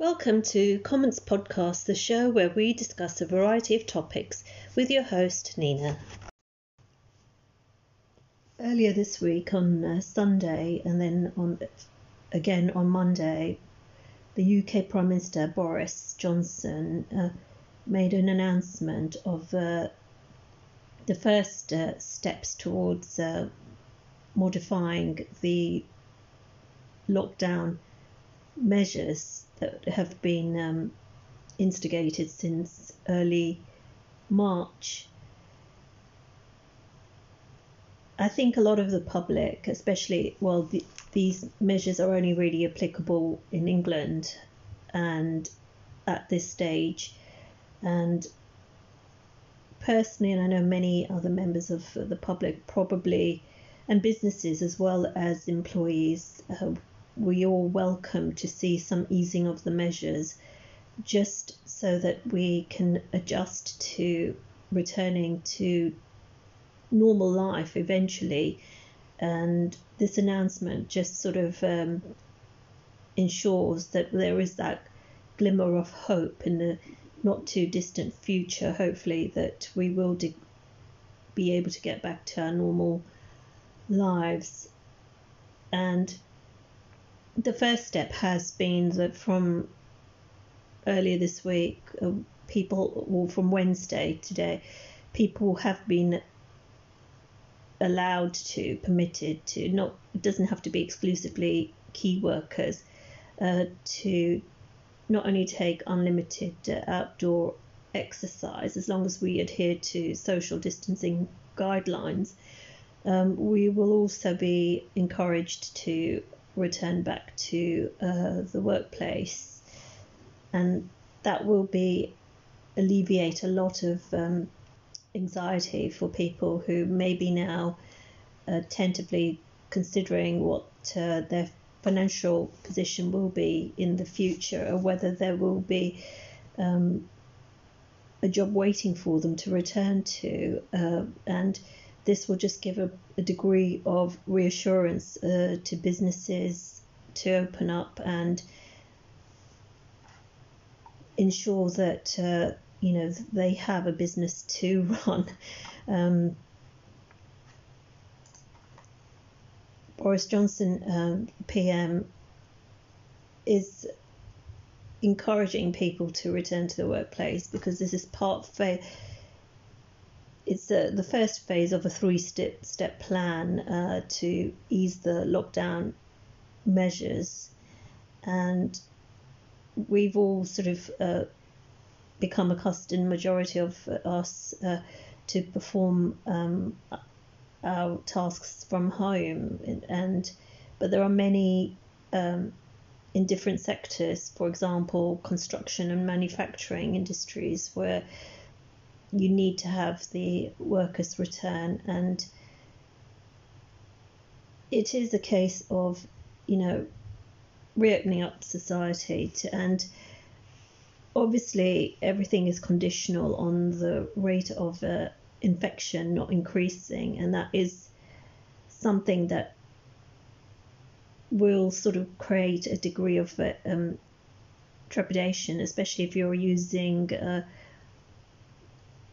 Welcome to Comments Podcast, the show where we discuss a variety of topics with your host, Nina. Earlier this week on uh, Sunday and then on again on Monday, the UK Prime Minister Boris Johnson uh, made an announcement of uh, the first uh, steps towards uh, modifying the lockdown measures that have been um, instigated since early March. I think a lot of the public, especially, well, the, these measures are only really applicable in England and at this stage. And personally, and I know many other members of the public probably, and businesses as well as employees, uh, we all welcome to see some easing of the measures just so that we can adjust to returning to normal life eventually. And this announcement just sort of um, ensures that there is that glimmer of hope in the not too distant future, hopefully, that we will de- be able to get back to our normal lives. And the first step has been that from earlier this week, uh, people, or from Wednesday today, people have been allowed to, permitted to, not, it doesn't have to be exclusively key workers, uh, to not only take unlimited uh, outdoor exercise as long as we adhere to social distancing guidelines. Um, we will also be encouraged to return back to uh, the workplace, and that will be alleviate a lot of um, anxiety for people who may be now uh, tentatively considering what uh, their financial position will be in the future, or whether there will be um, a job waiting for them to return to, uh, and this will just give a, a degree of reassurance uh, to businesses to open up and ensure that uh, you know they have a business to run. Um, Boris Johnson, um, PM, is encouraging people to return to the workplace because this is part of it's uh, the first phase of a three step, step plan uh, to ease the lockdown measures. And we've all sort of uh, become accustomed, majority of us, uh, to perform um, our tasks from home. And but there are many um, in different sectors, for example, construction and manufacturing industries, where you need to have the workers return. And it is a case of you know reopening up society to, and obviously everything is conditional on the rate of uh, infection not increasing. And that is something that will sort of create a degree of uh, um, trepidation especially if you're using uh,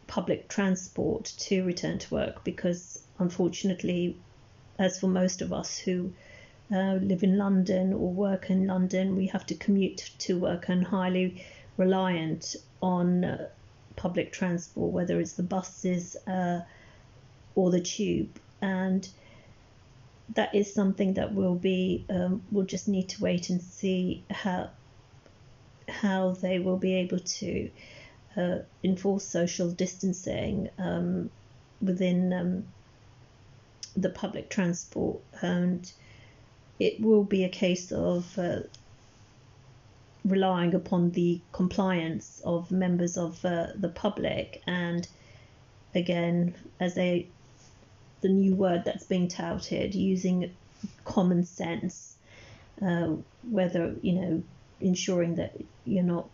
public transport to return to work because, unfortunately, as for most of us who uh, live in London or work in London, we have to commute to work and highly reliant on uh, public transport, whether it's the buses uh, or the tube. And that is something that will be um, we'll just need to wait and see how how they will be able to uh, enforce social distancing um, within um, the public transport, and it will be a case of uh, relying upon the compliance of members of uh, the public, and again, as a the new word that's being touted, using common sense, uh, whether you know ensuring that you're not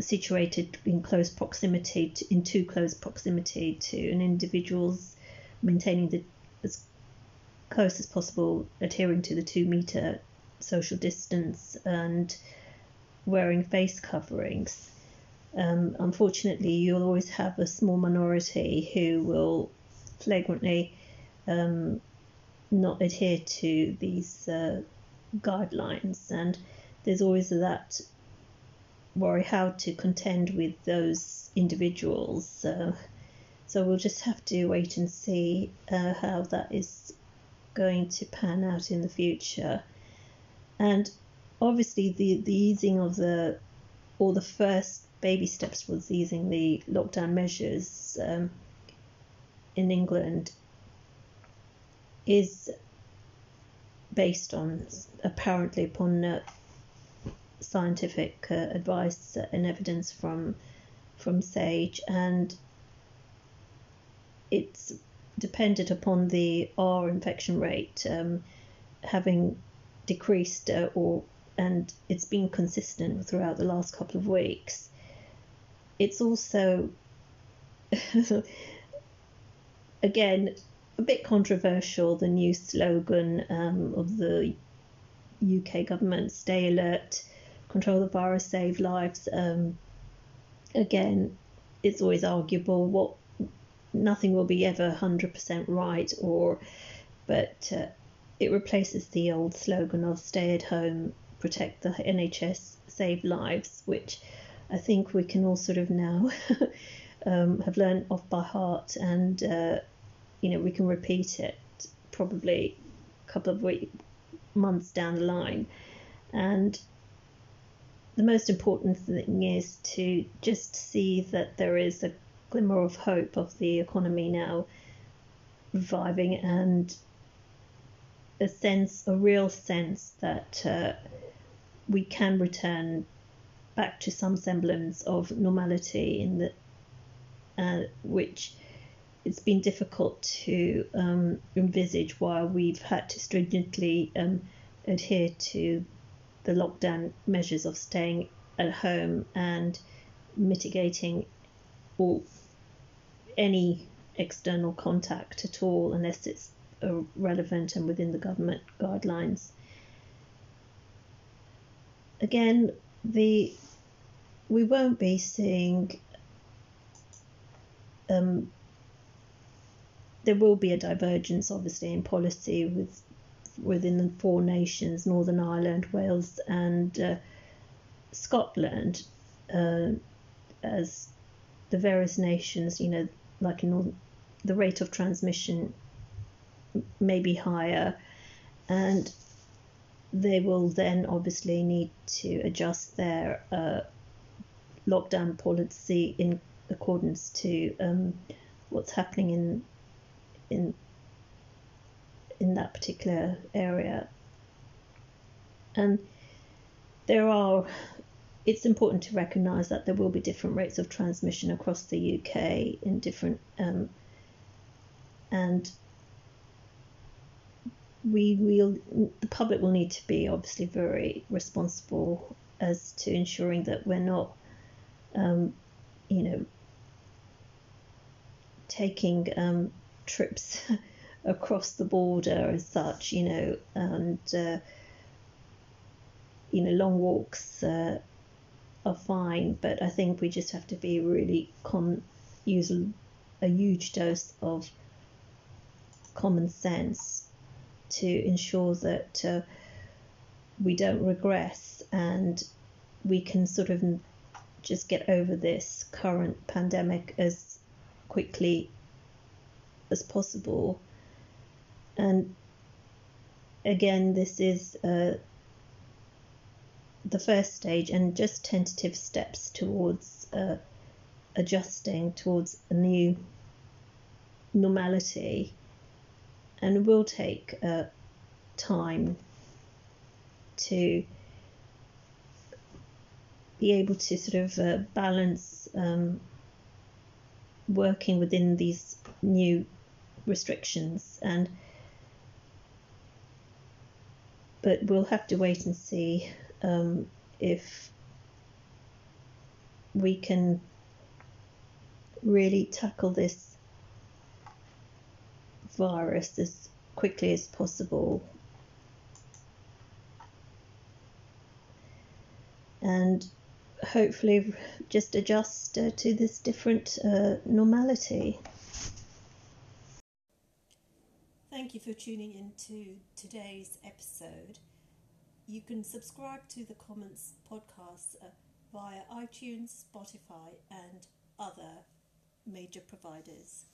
situated in close proximity to, in too close proximity to an individual's maintaining the as close as possible adhering to the two meter social distance and wearing face coverings. Um, unfortunately, you'll always have a small minority who will flagrantly um, not adhere to these uh, guidelines, and there's always that worry how to contend with those individuals. So we'll just have to wait and see uh, how that is going to pan out in the future. And obviously, the, the easing of the, or the first baby steps towards easing the lockdown measures um, in England is based on apparently upon uh, scientific uh, advice and evidence from from SAGE, and it's dependent upon the R infection rate um, having decreased uh, or and it's been consistent throughout the last couple of weeks. It's also again a bit controversial the new slogan um, of the UK government stay alert control the virus, save lives. Um, again, it's always arguable. What nothing will be ever hundred percent right, or but uh, it replaces the old slogan of "Stay at home, protect the NHS, save lives," which I think we can all sort of now um, have learned off by heart, and uh, you know we can repeat it probably a couple of weeks, months down the line, and the most important thing is to just see that there is a glimmer of hope of the economy now reviving and a sense, a real sense that uh, we can return back to some semblance of normality in the uh, which it's been difficult to um, envisage while we've had to stringently um, adhere to the lockdown measures of staying at home and mitigating all any external contact at all unless it's relevant and within the government guidelines. Again, the we won't be seeing um, there will be a divergence obviously in policy with within the four nations Northern Ireland, Wales, and uh, Scotland uh, as the various nations, you know, like in the rate of transmission may be higher, and they will then obviously need to adjust their uh, lockdown policy in accordance to um, what's happening in in in that particular area. And there are, it's important to recognise that there will be different rates of transmission across the UK in different, um, and we will, the public will need to be obviously very responsible as to ensuring that we're not, um, you know, taking um, trips across the border as such, you know, and uh, you know, long walks uh, are fine, but I think we just have to be really con use a huge dose of common sense to ensure that uh, we don't regress and we can sort of just get over this current pandemic as quickly as possible and again, this is uh, the first stage and just tentative steps towards uh, adjusting towards a new normality and will take uh, time to be able to sort of uh, balance um, working within these new restrictions. And but we'll have to wait and see um, if we can really tackle this virus as quickly as possible. and hopefully just adjust uh, to this different uh, normality. Thank you for tuning into today's episode. You can subscribe to the Comments podcast uh, via iTunes, Spotify, and other major providers.